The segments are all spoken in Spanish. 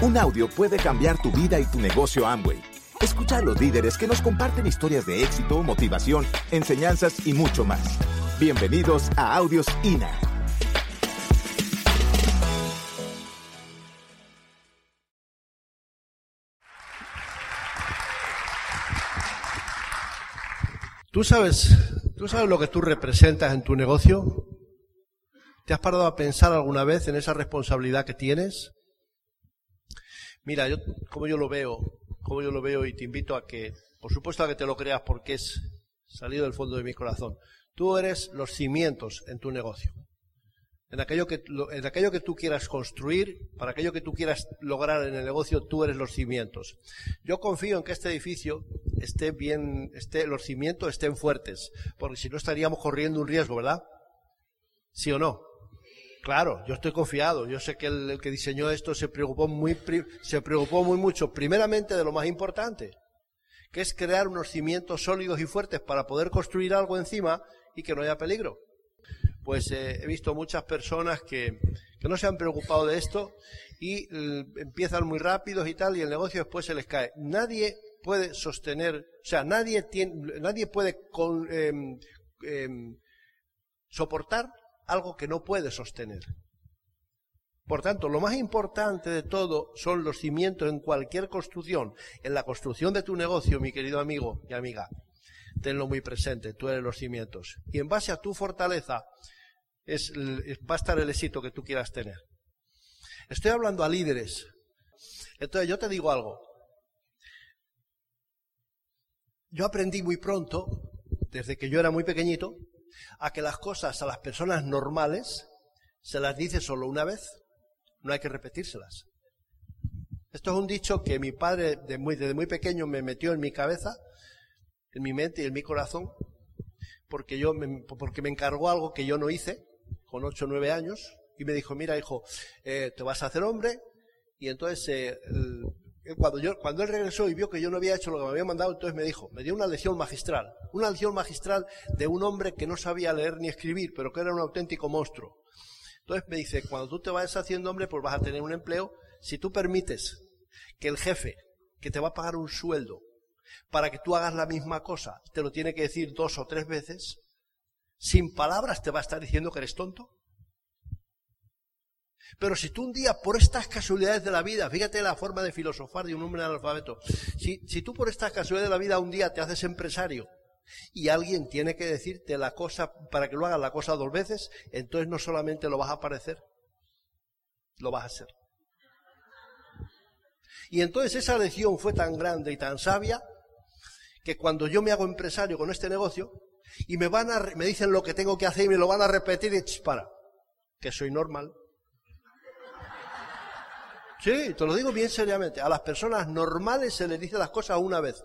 Un audio puede cambiar tu vida y tu negocio Amway. Escucha a los líderes que nos comparten historias de éxito, motivación, enseñanzas y mucho más. Bienvenidos a Audios INA. ¿Tú sabes, ¿Tú sabes lo que tú representas en tu negocio? ¿Te has parado a pensar alguna vez en esa responsabilidad que tienes? Mira, yo, como yo lo veo, como yo lo veo y te invito a que, por supuesto a que te lo creas porque es salido del fondo de mi corazón. Tú eres los cimientos en tu negocio. En aquello que, en aquello que tú quieras construir, para aquello que tú quieras lograr en el negocio, tú eres los cimientos. Yo confío en que este edificio esté bien, esté, los cimientos estén fuertes, porque si no estaríamos corriendo un riesgo, ¿verdad? ¿Sí o no? Claro, yo estoy confiado. Yo sé que el, que diseñó esto se preocupó muy, se preocupó muy mucho, primeramente de lo más importante, que es crear unos cimientos sólidos y fuertes para poder construir algo encima y que no haya peligro. Pues eh, he visto muchas personas que, que, no se han preocupado de esto y empiezan muy rápidos y tal y el negocio después se les cae. Nadie puede sostener, o sea, nadie, tiene, nadie puede con, em, em, soportar algo que no puede sostener. Por tanto, lo más importante de todo son los cimientos en cualquier construcción, en la construcción de tu negocio, mi querido amigo y amiga. Tenlo muy presente, tú eres los cimientos. Y en base a tu fortaleza es, va a estar el éxito que tú quieras tener. Estoy hablando a líderes. Entonces yo te digo algo. Yo aprendí muy pronto, desde que yo era muy pequeñito, a que las cosas a las personas normales se las dice solo una vez, no hay que repetírselas. Esto es un dicho que mi padre desde muy pequeño me metió en mi cabeza, en mi mente y en mi corazón, porque, yo me, porque me encargó algo que yo no hice con ocho o nueve años y me dijo, mira hijo, eh, te vas a hacer hombre y entonces eh, cuando, yo, cuando él regresó y vio que yo no había hecho lo que me había mandado, entonces me dijo, me dio una lección magistral, una lección magistral de un hombre que no sabía leer ni escribir, pero que era un auténtico monstruo. Entonces me dice, cuando tú te vayas haciendo hombre, pues vas a tener un empleo, si tú permites que el jefe, que te va a pagar un sueldo, para que tú hagas la misma cosa, te lo tiene que decir dos o tres veces, sin palabras te va a estar diciendo que eres tonto. Pero si tú un día, por estas casualidades de la vida, fíjate la forma de filosofar de un hombre analfabeto, si, tú por estas casualidades de la vida un día te haces empresario y alguien tiene que decirte la cosa para que lo hagas la cosa dos veces, entonces no solamente lo vas a parecer, lo vas a hacer. Y entonces esa lección fue tan grande y tan sabia que cuando yo me hago empresario con este negocio y me van a, me dicen lo que tengo que hacer y me lo van a repetir y para, que soy normal, Sí, te lo digo bien seriamente. A las personas normales se les dice las cosas una vez.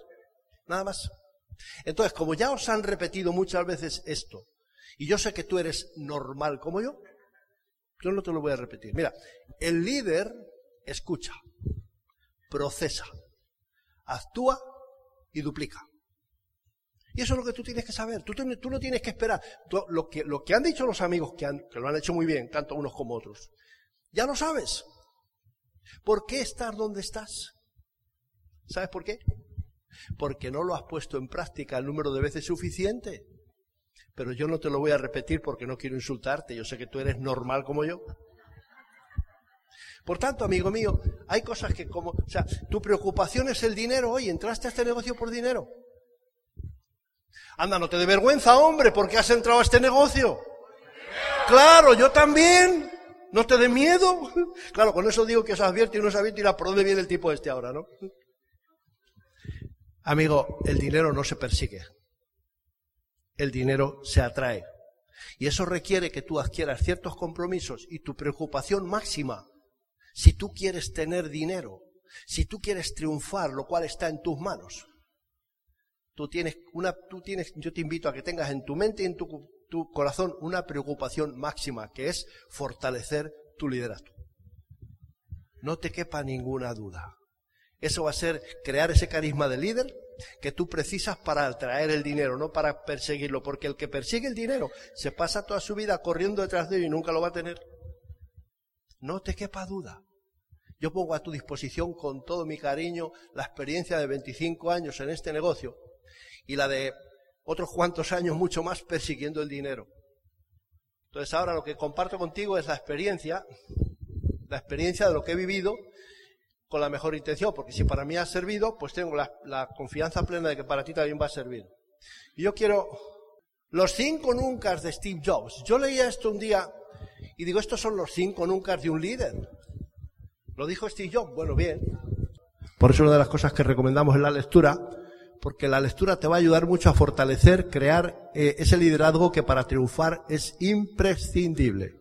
Nada más. Entonces, como ya os han repetido muchas veces esto, y yo sé que tú eres normal como yo, yo no te lo voy a repetir. Mira, el líder escucha, procesa, actúa y duplica. Y eso es lo que tú tienes que saber. Tú, no tienes que esperar. lo, que, lo que han dicho los amigos, que, han, que lo han hecho muy bien, tanto unos como otros, ya lo sabes. ¿Por qué estar donde estás? ¿Sabes por qué? Porque no lo has puesto en práctica el número de veces suficiente. Pero yo no te lo voy a repetir porque no quiero insultarte. Yo sé que tú eres normal como yo. Por tanto, amigo mío, hay cosas que como, o sea, tu preocupación es el dinero hoy, entraste a este negocio por dinero. Anda, no te dé vergüenza, hombre, porque has entrado a este negocio. Claro, yo también. ¿No te dé miedo? Claro, con eso digo que os advierte y no os advierte y por dónde viene el tipo este ahora, ¿no? Amigo, el dinero no se persigue. El dinero se atrae. Y eso requiere que tú adquieras ciertos compromisos y tu preocupación máxima, si tú quieres tener dinero, si tú quieres triunfar, lo cual está en tus manos, tú tienes una, tú tienes, yo te invito a que tengas en tu mente y en tu tu corazón una preocupación máxima, que es fortalecer tu liderazgo. No te quepa ninguna duda. Eso va a ser crear ese carisma de líder que tú precisas para atraer el dinero, no para perseguirlo, porque el que persigue el dinero se pasa toda su vida corriendo detrás de él y nunca lo va a tener. No te quepa duda. Yo pongo a tu disposición con todo mi cariño la experiencia de 25 años en este negocio y la de otros cuantos años mucho más persiguiendo el dinero. Entonces ahora lo que comparto contigo es la experiencia, la experiencia de lo que he vivido con la mejor intención, porque si para mí ha servido, pues tengo la, confianza plena de que para ti también va a servir. Y yo quiero los cinco nunca de Steve Jobs. Yo leía esto un día y digo, estos son los cinco nunca de un líder. Lo dijo Steve Jobs. Bueno, bien. Por eso una de las cosas que recomendamos en la lectura, porque la lectura te va a ayudar mucho a fortalecer, crear eh, ese liderazgo que para triunfar es imprescindible.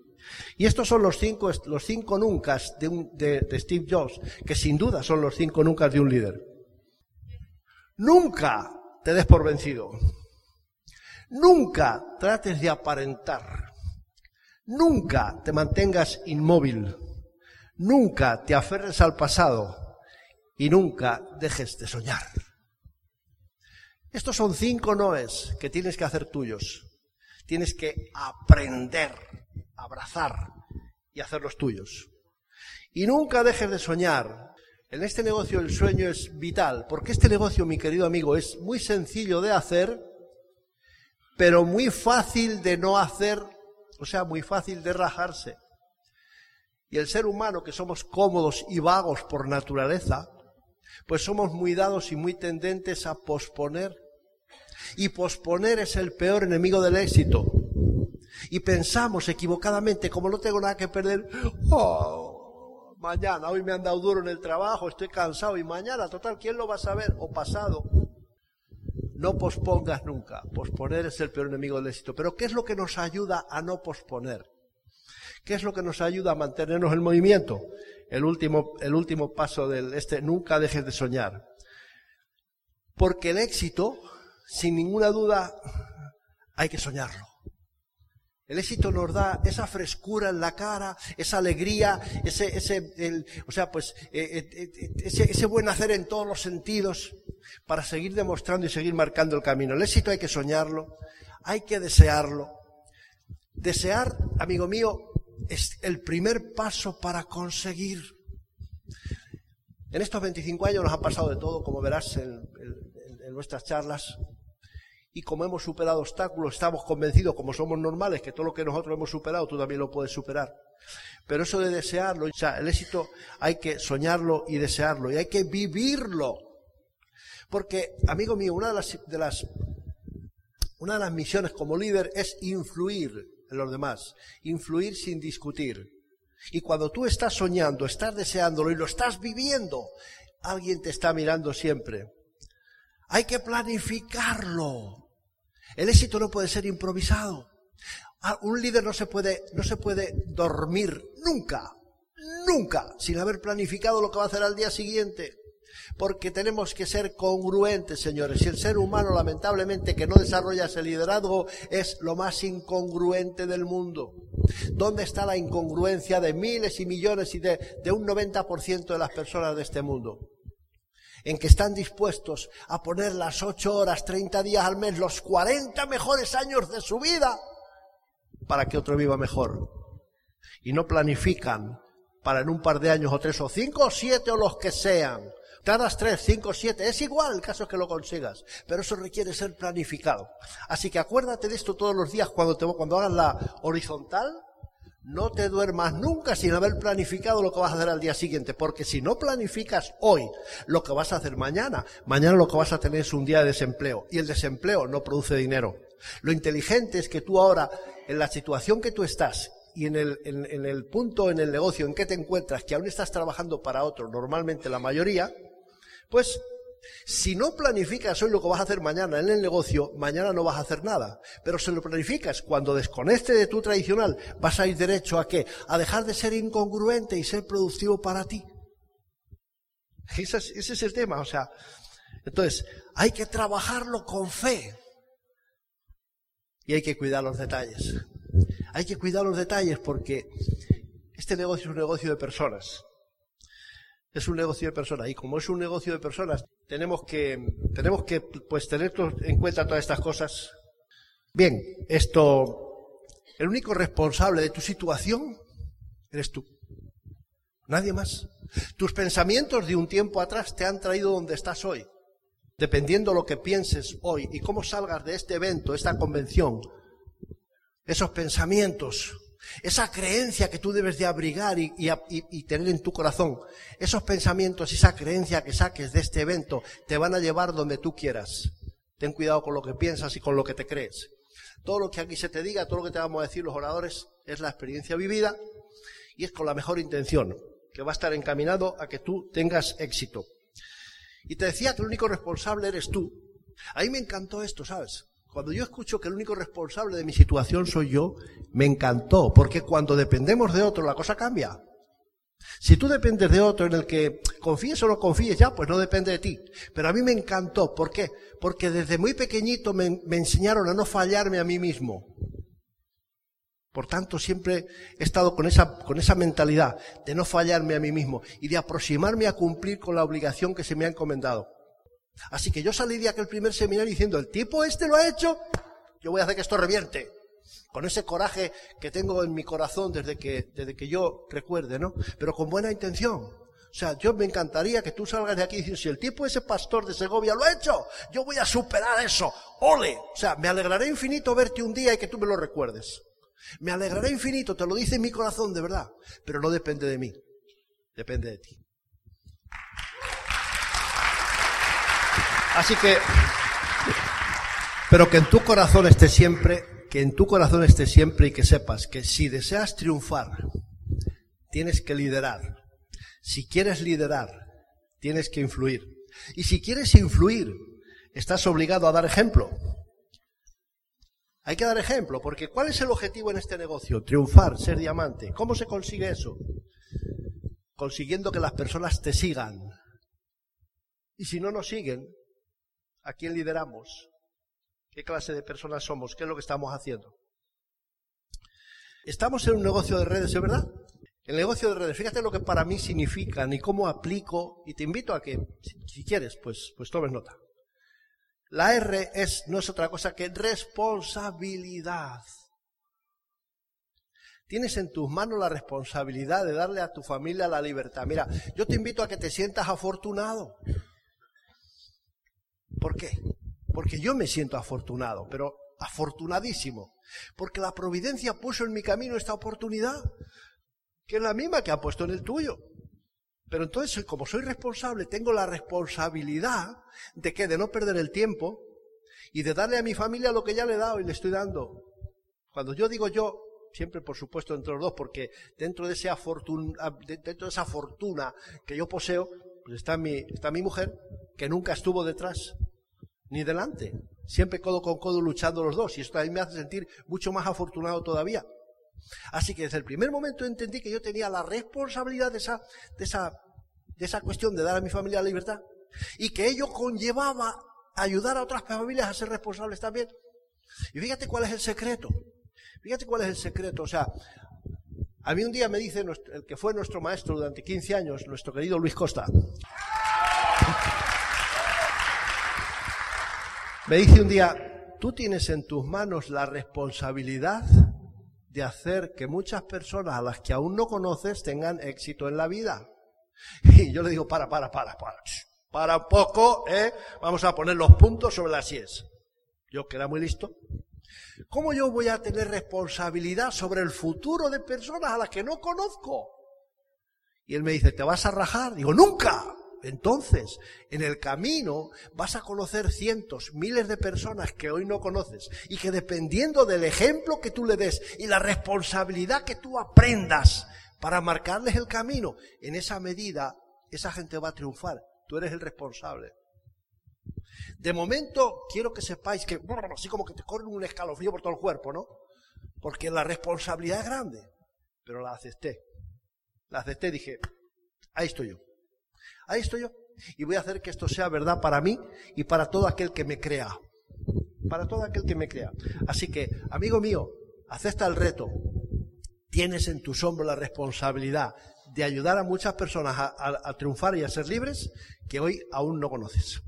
Y estos son los cinco, los cinco nunca de, de Steve Jobs, que sin duda son los cinco nunca de un líder. Nunca te des por vencido. Nunca trates de aparentar. Nunca te mantengas inmóvil. Nunca te aferres al pasado y nunca dejes de soñar. Estos son cinco noes que tienes que hacer tuyos. Tienes que aprender, abrazar y hacerlos tuyos. Y nunca dejes de soñar. En este negocio el sueño es vital, porque este negocio, mi querido amigo, es muy sencillo de hacer, pero muy fácil de no hacer, o sea, muy fácil de rajarse. Y el ser humano, que somos cómodos y vagos por naturaleza, pues somos muy dados y muy tendentes a posponer. Y posponer es el peor enemigo del éxito. Y pensamos equivocadamente, como no tengo nada que perder, oh, mañana, hoy me han dado duro en el trabajo, estoy cansado y mañana, total, ¿quién lo va a saber? O pasado. No pospongas nunca. Posponer es el peor enemigo del éxito. Pero ¿qué es lo que nos ayuda a no posponer? ¿Qué es lo que nos ayuda a mantenernos en movimiento? El último, el último paso del este, nunca dejes de soñar. Porque el éxito, sin ninguna duda, hay que soñarlo. El éxito nos da esa frescura en la cara, esa alegría, ese, ese, el, o sea, pues, eh, eh, eh, ese, ese buen hacer en todos los sentidos para seguir demostrando y seguir marcando el camino. El éxito hay que soñarlo, hay que desearlo. Desear, amigo mío, es el primer paso para conseguir. En estos 25 años nos ha pasado de todo, como verás en, nuestras charlas. Y como hemos superado obstáculos, estamos convencidos, como somos normales, que todo lo que nosotros hemos superado, tú también lo puedes superar. Pero eso de desearlo, o sea, el éxito hay que soñarlo y desearlo, y hay que vivirlo. Porque, amigo mío, una de las, de las, una de las misiones como líder es influir en los demás, influir sin discutir. Y cuando tú estás soñando, estás deseándolo y lo estás viviendo, alguien te está mirando siempre. Hay que planificarlo. El éxito no puede ser improvisado. Un líder no se puede, no se puede dormir nunca, nunca, sin haber planificado lo que va a hacer al día siguiente porque tenemos que ser congruentes, señores. Y el ser humano, lamentablemente, que no desarrolla ese liderazgo, es lo más incongruente del mundo. ¿Dónde está la incongruencia de miles y millones y de, de un 90% de las personas de este mundo? En que están dispuestos a poner las ocho horas, 30 días al mes, los 40 mejores años de su vida para que otro viva mejor. Y no planifican para en un par de años o tres o cinco o siete o los que sean Tardas tres, cinco, siete, es igual el caso que lo consigas, pero eso requiere ser planificado. Así que acuérdate de esto todos los días cuando, te, cuando hagas la horizontal, no te duermas nunca sin haber planificado lo que vas a hacer al día siguiente, porque si no planificas hoy lo que vas a hacer mañana, mañana lo que vas a tener es un día de desempleo, y el desempleo no produce dinero. Lo inteligente es que tú ahora, en la situación que tú estás, y en el, en el punto en el negocio en que te encuentras, que aún estás trabajando para otro, normalmente la mayoría, pues si no planificas hoy lo que vas a hacer mañana en el negocio, mañana no vas a hacer nada. Pero si lo planificas cuando desconecte de tu tradicional, vas a ir derecho a qué? A dejar de ser incongruente y ser productivo para ti. Ese es, ese es el tema, o sea. Entonces, hay que trabajarlo con fe. Y hay que cuidar los detalles. Hay que cuidar los detalles porque este negocio es un negocio de personas. Es un negocio de personas y como es un negocio de personas, tenemos que, tenemos que pues, tener en cuenta todas estas cosas. Bien, esto, el único responsable de tu situación eres tú. Nadie más. Tus pensamientos de un tiempo atrás te han traído donde estás hoy. Dependiendo lo que pienses hoy y cómo salgas de este evento, esta convención, esos pensamientos, esa creencia que tú debes de abrigar y, tener en tu corazón, esos pensamientos, esa creencia que saques de este evento, te van a llevar donde tú quieras. Ten cuidado con lo que piensas y con lo que te crees. Todo lo que aquí se te diga, todo lo que te vamos a decir los oradores, es la experiencia vivida y es con la mejor intención, que va a estar encaminado a que tú tengas éxito. Y te decía que el único responsable eres tú. A mí me encantó esto, ¿sabes? Cuando yo escucho que el único responsable de mi situación soy yo, me encantó, porque cuando dependemos de otro la cosa cambia. Si tú dependes de otro en el que confíes o no confíes, ya, pues no depende de ti. Pero a mí me encantó. ¿Por qué? Porque desde muy pequeñito me, me enseñaron a no fallarme a mí mismo. Por tanto, siempre he estado con esa, con esa mentalidad de no fallarme a mí mismo y de aproximarme a cumplir con la obligación que se me ha encomendado. Así que yo salí de aquel primer seminario diciendo, el tipo este lo ha hecho, yo voy a hacer que esto reviente. Con ese coraje que tengo en mi corazón desde que, desde que yo recuerde, ¿no? Pero con buena intención. O sea, yo me encantaría que tú salgas de aquí dices, si el tipo ese pastor de Segovia lo ha hecho, yo voy a superar eso. ¡Ole! O sea, me alegraré infinito verte un día y que tú me lo recuerdes. Me alegraré infinito, te lo dice mi corazón de verdad. Pero no depende de mí. Depende de ti. Así que, pero que en tu corazón esté siempre, que en tu corazón esté siempre y que sepas que si deseas triunfar, tienes que liderar. Si quieres liderar, tienes que influir. Y si quieres influir, estás obligado a dar ejemplo. Hay que dar ejemplo, porque ¿cuál es el objetivo en este negocio? Triunfar, ser diamante. ¿Cómo se consigue eso? Consiguiendo que las personas te sigan. Y si no nos siguen, ¿A quién lideramos? ¿Qué clase de personas somos? ¿Qué es lo que estamos haciendo? Estamos en un negocio de redes, ¿es verdad? El negocio de redes, fíjate lo que para mí significa, ni cómo aplico, y te invito a que, si quieres, pues, pues tomes nota. La R es, no es otra cosa que responsabilidad. Tienes en tus manos la responsabilidad de darle a tu familia la libertad. Mira, yo te invito a que te sientas afortunado. ¿Por qué? Porque yo me siento afortunado, pero afortunadísimo. Porque la providencia puso en mi camino esta oportunidad, que es la misma que ha puesto en el tuyo. Pero entonces, como soy responsable, tengo la responsabilidad de que de no perder el tiempo y de darle a mi familia lo que ya le he dado y le estoy dando. Cuando yo digo yo, siempre por supuesto entre los dos, porque dentro de, ese dentro de esa fortuna que yo poseo, pues está mi, está mi mujer, que nunca estuvo detrás ni delante. Siempre codo con codo luchando los dos. Y esto a mí me hace sentir mucho más afortunado todavía. Así que desde el primer momento entendí que yo tenía la responsabilidad de esa, de esa, de esa cuestión de dar a mi familia la libertad. Y que ello conllevaba ayudar a otras familias a ser responsables también. Y fíjate cuál es el secreto. Fíjate cuál es el secreto. O sea, a mí un día me dice el que fue nuestro maestro durante 15 años, nuestro querido Luis Costa. Me dice un día, tú tienes en tus manos la responsabilidad de hacer que muchas personas a las que aún no conoces tengan éxito en la vida. Y yo le digo, para, para, para, para, para un poco, ¿eh? Vamos a poner los puntos sobre las sies. Yo que muy listo. ¿Cómo yo voy a tener responsabilidad sobre el futuro de personas a las que no conozco? Y él me dice, ¿te vas a rajar? Digo, nunca. Entonces, en el camino vas a conocer cientos, miles de personas que hoy no conoces y que dependiendo del ejemplo que tú le des y la responsabilidad que tú aprendas para marcarles el camino, en esa medida esa gente va a triunfar. Tú eres el responsable. De momento, quiero que sepáis que, así como que te corre un escalofrío por todo el cuerpo, ¿no? Porque la responsabilidad es grande, pero la acepté. La acepté y dije, ahí estoy yo. Ahí estoy yo. Y voy a hacer que esto sea verdad para mí y para todo aquel que me crea. Para todo aquel que me crea. Así que, amigo mío, acepta el reto. Tienes en tus hombros la responsabilidad de ayudar a muchas personas a, triunfar y a ser libres que hoy aún no conoces.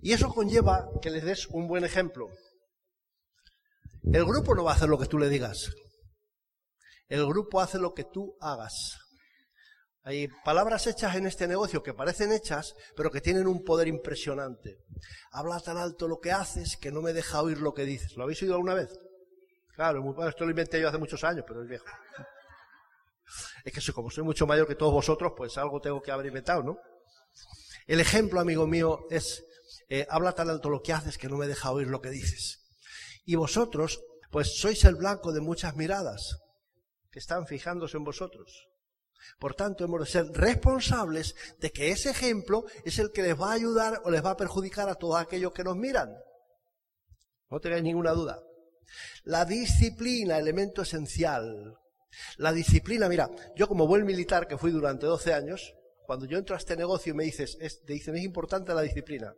Y eso conlleva que les des un buen ejemplo. El grupo no va a hacer lo que tú le digas. El grupo hace lo que tú hagas. Hay palabras hechas en este negocio que parecen hechas, pero que tienen un poder impresionante. Habla tan alto lo que haces que no me deja oír lo que dices. ¿Lo habéis oído alguna vez? Claro, esto lo inventé yo hace muchos años, pero es viejo. Es que como soy mucho mayor que todos vosotros, pues algo tengo que haber inventado, ¿no? El ejemplo, amigo mío, es, eh, habla tan alto lo que haces que no me deja oír lo que dices. Y vosotros, pues sois el blanco de muchas miradas que están fijándose en vosotros. Por tanto, hemos de ser responsables de que ese ejemplo es el que les va a ayudar o les va a perjudicar a todos aquellos que nos miran. No tengáis ninguna duda. La disciplina, elemento esencial. La disciplina, mira, yo como buen militar que fui durante 12 años, cuando yo entro a este negocio y me dices, es, te dicen, es importante la disciplina.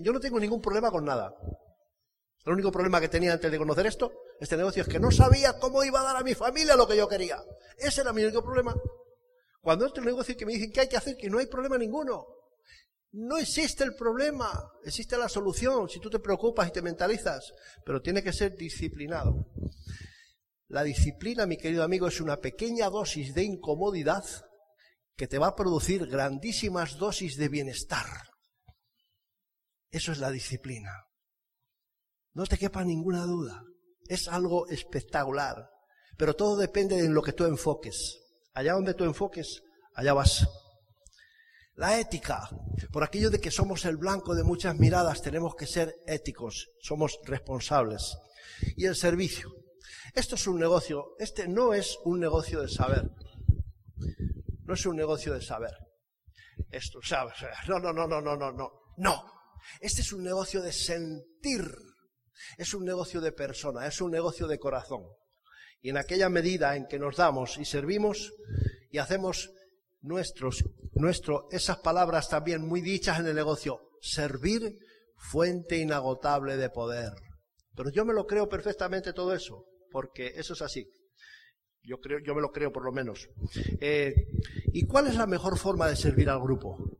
yo no tengo ningún problema con nada. El único problema que tenía antes de conocer esto, este negocio, es que no sabía cómo iba a dar a mi familia lo que yo quería. Ese era mi único problema. Cuando entro en el negocio que me dicen que hay que hacer, que no hay problema ninguno. No existe el problema, existe la solución si tú te preocupas y te mentalizas, pero tiene que ser disciplinado. La disciplina, mi querido amigo, es una pequeña dosis de incomodidad que te va a producir grandísimas dosis de bienestar. Eso es la disciplina. No te quepa ninguna duda. Es algo espectacular. Pero todo depende de lo que tú enfoques. Allá donde tú enfoques, allá vas. La ética. Por aquello de que somos el blanco de muchas miradas, tenemos que ser éticos, somos responsables. Y el servicio. Esto es un negocio, este no es un negocio de saber. No es un negocio de saber. Esto, ¿sabes? No, no, no, no, no, no, no. No. Este es un negocio de sentir. Es un negocio de persona, es un negocio de corazón. Y en aquella medida en que nos damos y servimos y hacemos nuestros, nuestro, esas palabras también muy dichas en el negocio, servir fuente inagotable de poder. Pero yo me lo creo perfectamente todo eso, porque eso es así. Yo creo, yo me lo creo por lo menos. Eh, ¿Y cuál es la mejor forma de servir al grupo?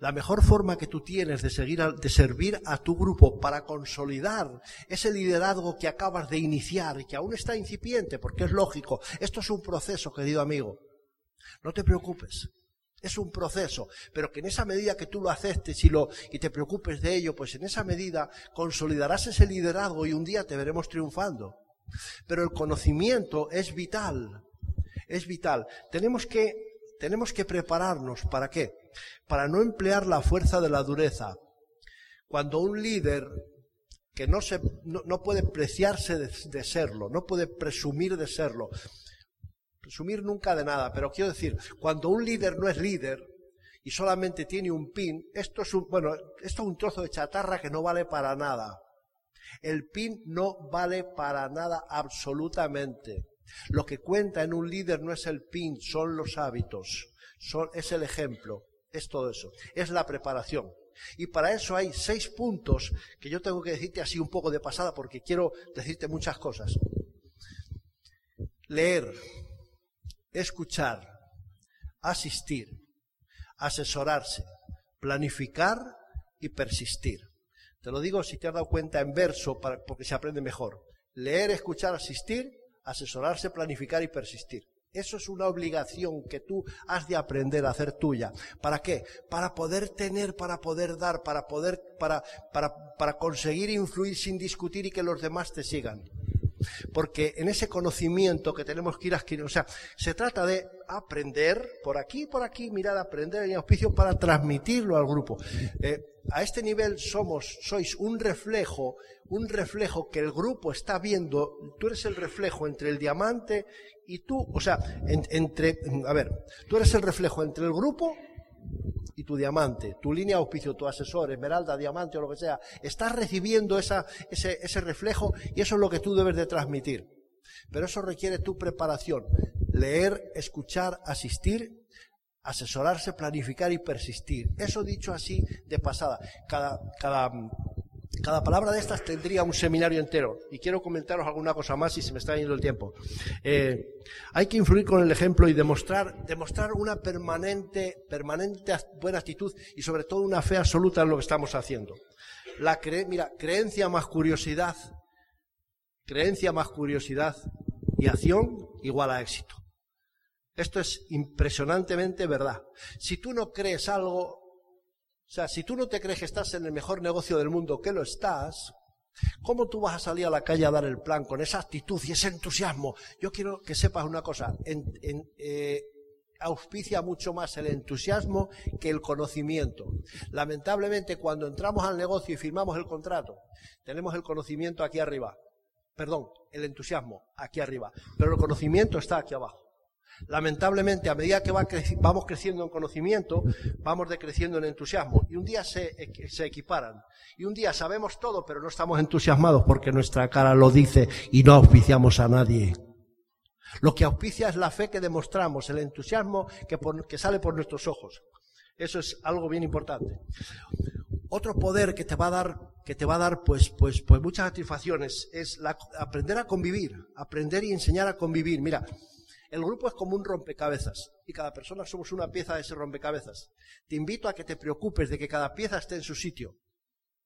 La mejor forma que tú tienes de, seguir de servir a tu grupo para consolidar ese liderazgo que acabas de iniciar y que aún está incipiente, porque es lógico, esto es un proceso, querido amigo. No te preocupes, es un proceso, pero que en esa medida que tú lo aceptes y, lo, y te preocupes de ello, pues en esa medida consolidarás ese liderazgo y un día te veremos triunfando. Pero el conocimiento es vital, es vital. Tenemos que, tenemos que prepararnos, ¿para qué? Para no emplear la fuerza de la dureza. Cuando un líder que no, se, no, puede preciarse de, serlo, no puede presumir de serlo, presumir nunca de nada, pero quiero decir, cuando un líder no es líder y solamente tiene un pin, esto es un, bueno, esto es un trozo de chatarra que no vale para nada. El pin no vale para nada absolutamente. Lo que cuenta en un líder no es el pin, son los hábitos, es el ejemplo es todo eso, es la preparación. Y para eso hay seis puntos que yo tengo que decirte así un poco de pasada porque quiero decirte muchas cosas. Leer, escuchar, asistir, asesorarse, planificar y persistir. Te lo digo si te has dado cuenta en verso porque se aprende mejor. Leer, escuchar, asistir, asesorarse, planificar y persistir. Eso es una obligación que tú has de aprender a hacer tuya. ¿Para qué? Para poder tener, para poder dar, para poder, para, para, para conseguir influir sin discutir y que los demás te sigan. Porque en ese conocimiento que tenemos que ir adquiriendo, o sea, se trata de aprender por aquí, por aquí, mirar, aprender en auspicio para transmitirlo al grupo. Eh, a este nivel somos, sois un reflejo, un reflejo que el grupo está viendo, tú eres el reflejo entre el diamante y tú, o sea, entre, a ver, tú eres el reflejo entre el grupo y tu diamante, tu línea de auspicio, tu asesor, esmeralda, diamante o lo que sea, estás recibiendo ese, ese reflejo y eso es lo que tú debes de transmitir. Pero eso requiere tu preparación, leer, escuchar, asistir, asesorarse, planificar y persistir. Eso dicho así de pasada. Cada, cada cada palabra de estas tendría un seminario entero y quiero comentaros alguna cosa más y se me está yendo el tiempo. Eh, hay que influir con el ejemplo y demostrar, demostrar una permanente, permanente buena actitud y sobre todo una fe absoluta en lo que estamos haciendo. La mira, creencia más curiosidad, creencia más curiosidad y acción igual a éxito. Esto es impresionantemente verdad. Si tú no crees algo, o sea, si tú no te crees que estás en el mejor negocio del mundo, que lo estás, ¿cómo tú vas a salir a la calle a dar el plan con esa actitud y ese entusiasmo? Yo quiero que sepas una cosa. Eh, auspicia mucho más el entusiasmo que el conocimiento. Lamentablemente, cuando entramos al negocio y firmamos el contrato, tenemos el conocimiento aquí arriba. Perdón, el entusiasmo aquí arriba. Pero el conocimiento está aquí abajo. Lamentablemente, a medida que vamos creciendo en conocimiento, vamos decreciendo en entusiasmo. Y un día se, equiparan. Y un día sabemos todo, pero no estamos entusiasmados porque nuestra cara lo dice y no auspiciamos a nadie. Lo que auspicia es la fe que demostramos, el entusiasmo que, sale por nuestros ojos. Eso es algo bien importante. Otro poder que te va a dar, que te va a dar pues, pues, pues muchas satisfacciones es aprender a convivir, aprender y enseñar a convivir. Mira, el grupo es como un rompecabezas y cada persona somos una pieza de ese rompecabezas. Te invito a que te preocupes de que cada pieza esté en su sitio.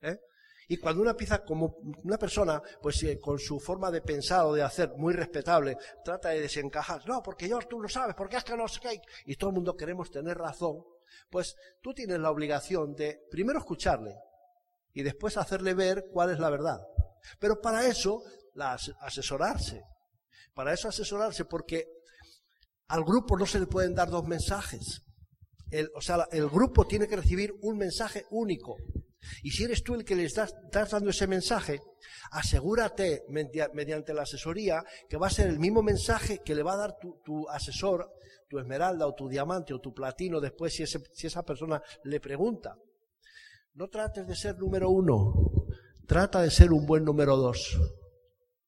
¿eh? Y cuando una pieza, como una persona, pues eh, con su forma de pensar o de hacer muy respetable, trata de desencajar, no, porque yo tú lo sabes, porque es que no sé qué, y todo el mundo queremos tener razón, pues tú tienes la obligación de primero escucharle y después hacerle ver cuál es la verdad. Pero para eso, la asesorarse. Para eso asesorarse, porque al grupo no se le pueden dar dos mensajes. o sea, el grupo tiene que recibir un mensaje único. Y si eres tú el que le estás, dando ese mensaje, asegúrate mediante la asesoría que va a ser el mismo mensaje que le va a dar tu, asesor, tu esmeralda o tu diamante o tu platino después si, si esa persona le pregunta. No trates de ser número uno, trata de ser un buen número dos.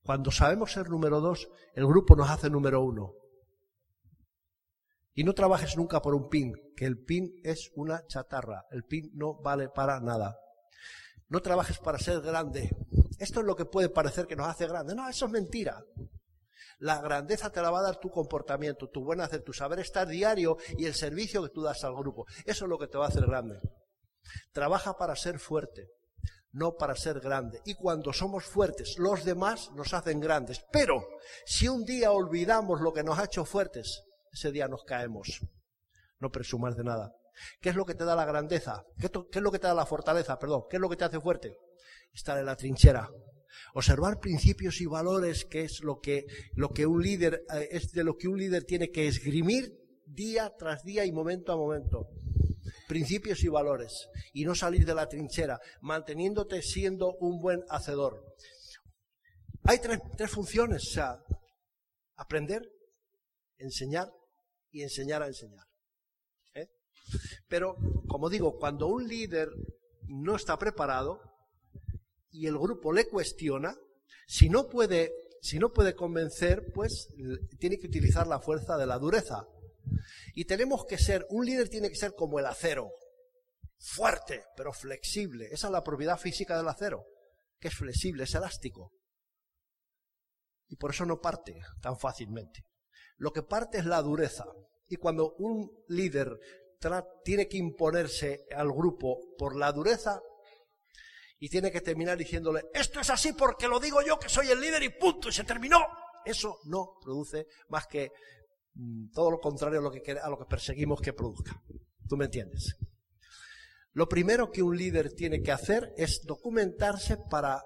Cuando sabemos ser número dos, el grupo nos hace número uno. Y no trabajes nunca por un pin, que el pin es una chatarra, el pin no vale para nada. No trabajes para ser grande. Esto es lo que puede parecer que nos hace grande. No, eso es mentira. La grandeza te la va a dar tu comportamiento, tu buen hacer, tu saber estar diario y el servicio que tú das al grupo. Eso es lo que te va a hacer grande. Trabaja para ser fuerte, no para ser grande. Y cuando somos fuertes, los demás nos hacen grandes. Pero si un día olvidamos lo que nos ha hecho fuertes, ese día nos caemos. No presumas de nada. ¿Qué es lo que te da la grandeza? ¿Qué, es lo que te da la fortaleza? Perdón. ¿Qué es lo que te hace fuerte? Estar en la trinchera. Observar principios y valores, que es lo que, lo que un líder, eh, es de lo que un líder tiene que esgrimir día tras día y momento a momento. Principios y valores. Y no salir de la trinchera, manteniéndote siendo un buen hacedor. Hay tres, tres funciones, o sea, aprender, enseñar y enseñar a enseñar. ¿eh? Pero, como digo, cuando un líder no está preparado y el grupo le cuestiona, si no puede, si no puede convencer, pues tiene que utilizar la fuerza de la dureza. Y tenemos que ser, un líder tiene que ser como el acero, fuerte, pero flexible. Esa es la propiedad física del acero, que es flexible, es elástico. Y por eso no parte tan fácilmente. Lo que parte es la dureza. Y cuando un líder tiene que imponerse al grupo por la dureza y tiene que terminar diciéndole, esto es así porque lo digo yo que soy el líder y punto, y se terminó. Eso no produce más que mm, todo lo contrario a lo, que, a lo que perseguimos que produzca. ¿Tú me entiendes? Lo primero que un líder tiene que hacer es documentarse para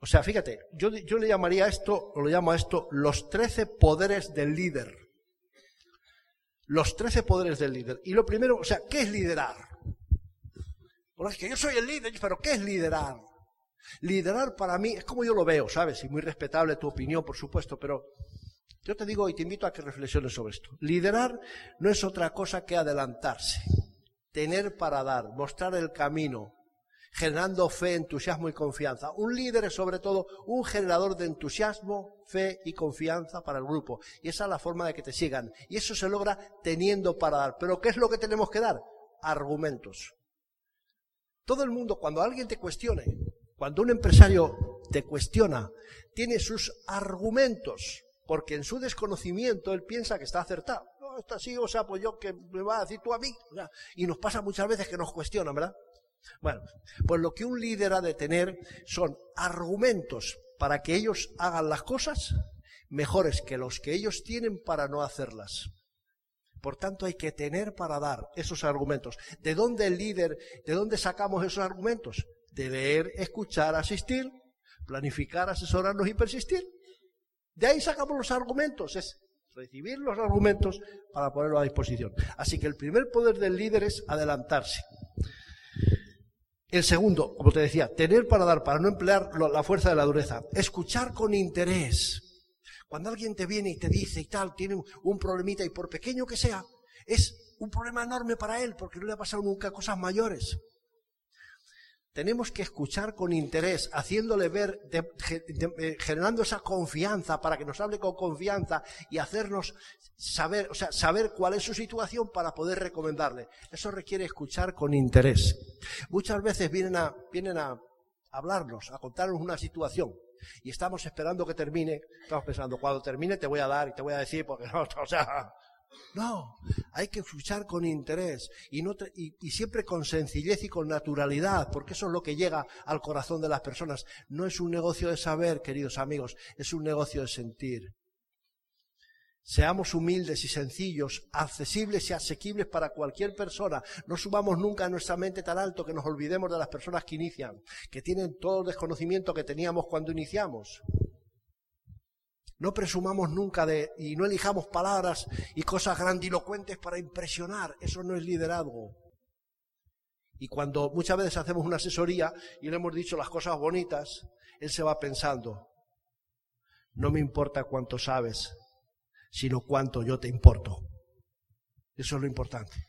o sea, fíjate, yo, yo le llamaría esto, o lo llamo a esto, los trece poderes del líder. Los trece poderes del líder. Y lo primero, o sea, ¿qué es liderar? Bueno, es que yo soy el líder, pero ¿qué es liderar? Liderar para mí es como yo lo veo, ¿sabes? Y muy respetable tu opinión, por supuesto, pero yo te digo y te invito a que reflexiones sobre esto. Liderar no es otra cosa que adelantarse, tener para dar, mostrar el camino, generando fe, entusiasmo y confianza. Un líder es sobre todo un generador de entusiasmo, fe y confianza para el grupo. Y esa es la forma de que te sigan. Y eso se logra teniendo para dar. Pero ¿qué es lo que tenemos que dar? Argumentos. Todo el mundo, cuando alguien te cuestione, cuando un empresario te cuestiona, tiene sus argumentos, porque en su desconocimiento él piensa que está acertado. No, está así, o sea, pues yo que me va a decir tú a mí. Y nos pasa muchas veces que nos cuestionan, ¿verdad? Bueno, pues lo que un líder ha de tener son argumentos para que ellos hagan las cosas mejores que los que ellos tienen para no hacerlas. Por tanto, hay que tener para dar esos argumentos. ¿De dónde el líder, de dónde sacamos esos argumentos? De leer, escuchar, asistir, planificar, asesorarnos y persistir. De ahí sacamos los argumentos, es recibir los argumentos para ponerlos a disposición. Así que el primer poder del líder es adelantarse. El segundo, como te decía, tener para dar, para no emplear la fuerza de la dureza. Escuchar con interés. Cuando alguien te viene y te dice y tal, tiene un problemita y por pequeño que sea, es un problema enorme para él porque no le ha pasado nunca cosas mayores. Tenemos que escuchar con interés, haciéndole ver, eh, generando esa confianza para que nos hable con confianza y hacernos saber, o sea, saber cuál es su situación para poder recomendarle. Eso requiere escuchar con interés. Muchas veces vienen a, vienen a hablarnos, a contarnos una situación y estamos esperando que termine. Estamos pensando, cuando termine te voy a dar y te voy a decir, porque no, o sea, no, hay que escuchar con interés y, siempre con sencillez y con naturalidad, porque eso es lo que llega al corazón de las personas. No es un negocio de saber, queridos amigos, es un negocio de sentir. Seamos humildes y sencillos, accesibles y asequibles para cualquier persona. No subamos nunca a nuestra mente tan alto que nos olvidemos de las personas que inician, que tienen todo el desconocimiento que teníamos cuando iniciamos. No presumamos nunca de, y no elijamos palabras y cosas grandilocuentes para impresionar. Eso no es liderazgo. Y cuando muchas veces hacemos una asesoría y le hemos dicho las cosas bonitas, él se va pensando, no me importa cuánto sabes, sino cuánto yo te importo. Eso es lo importante.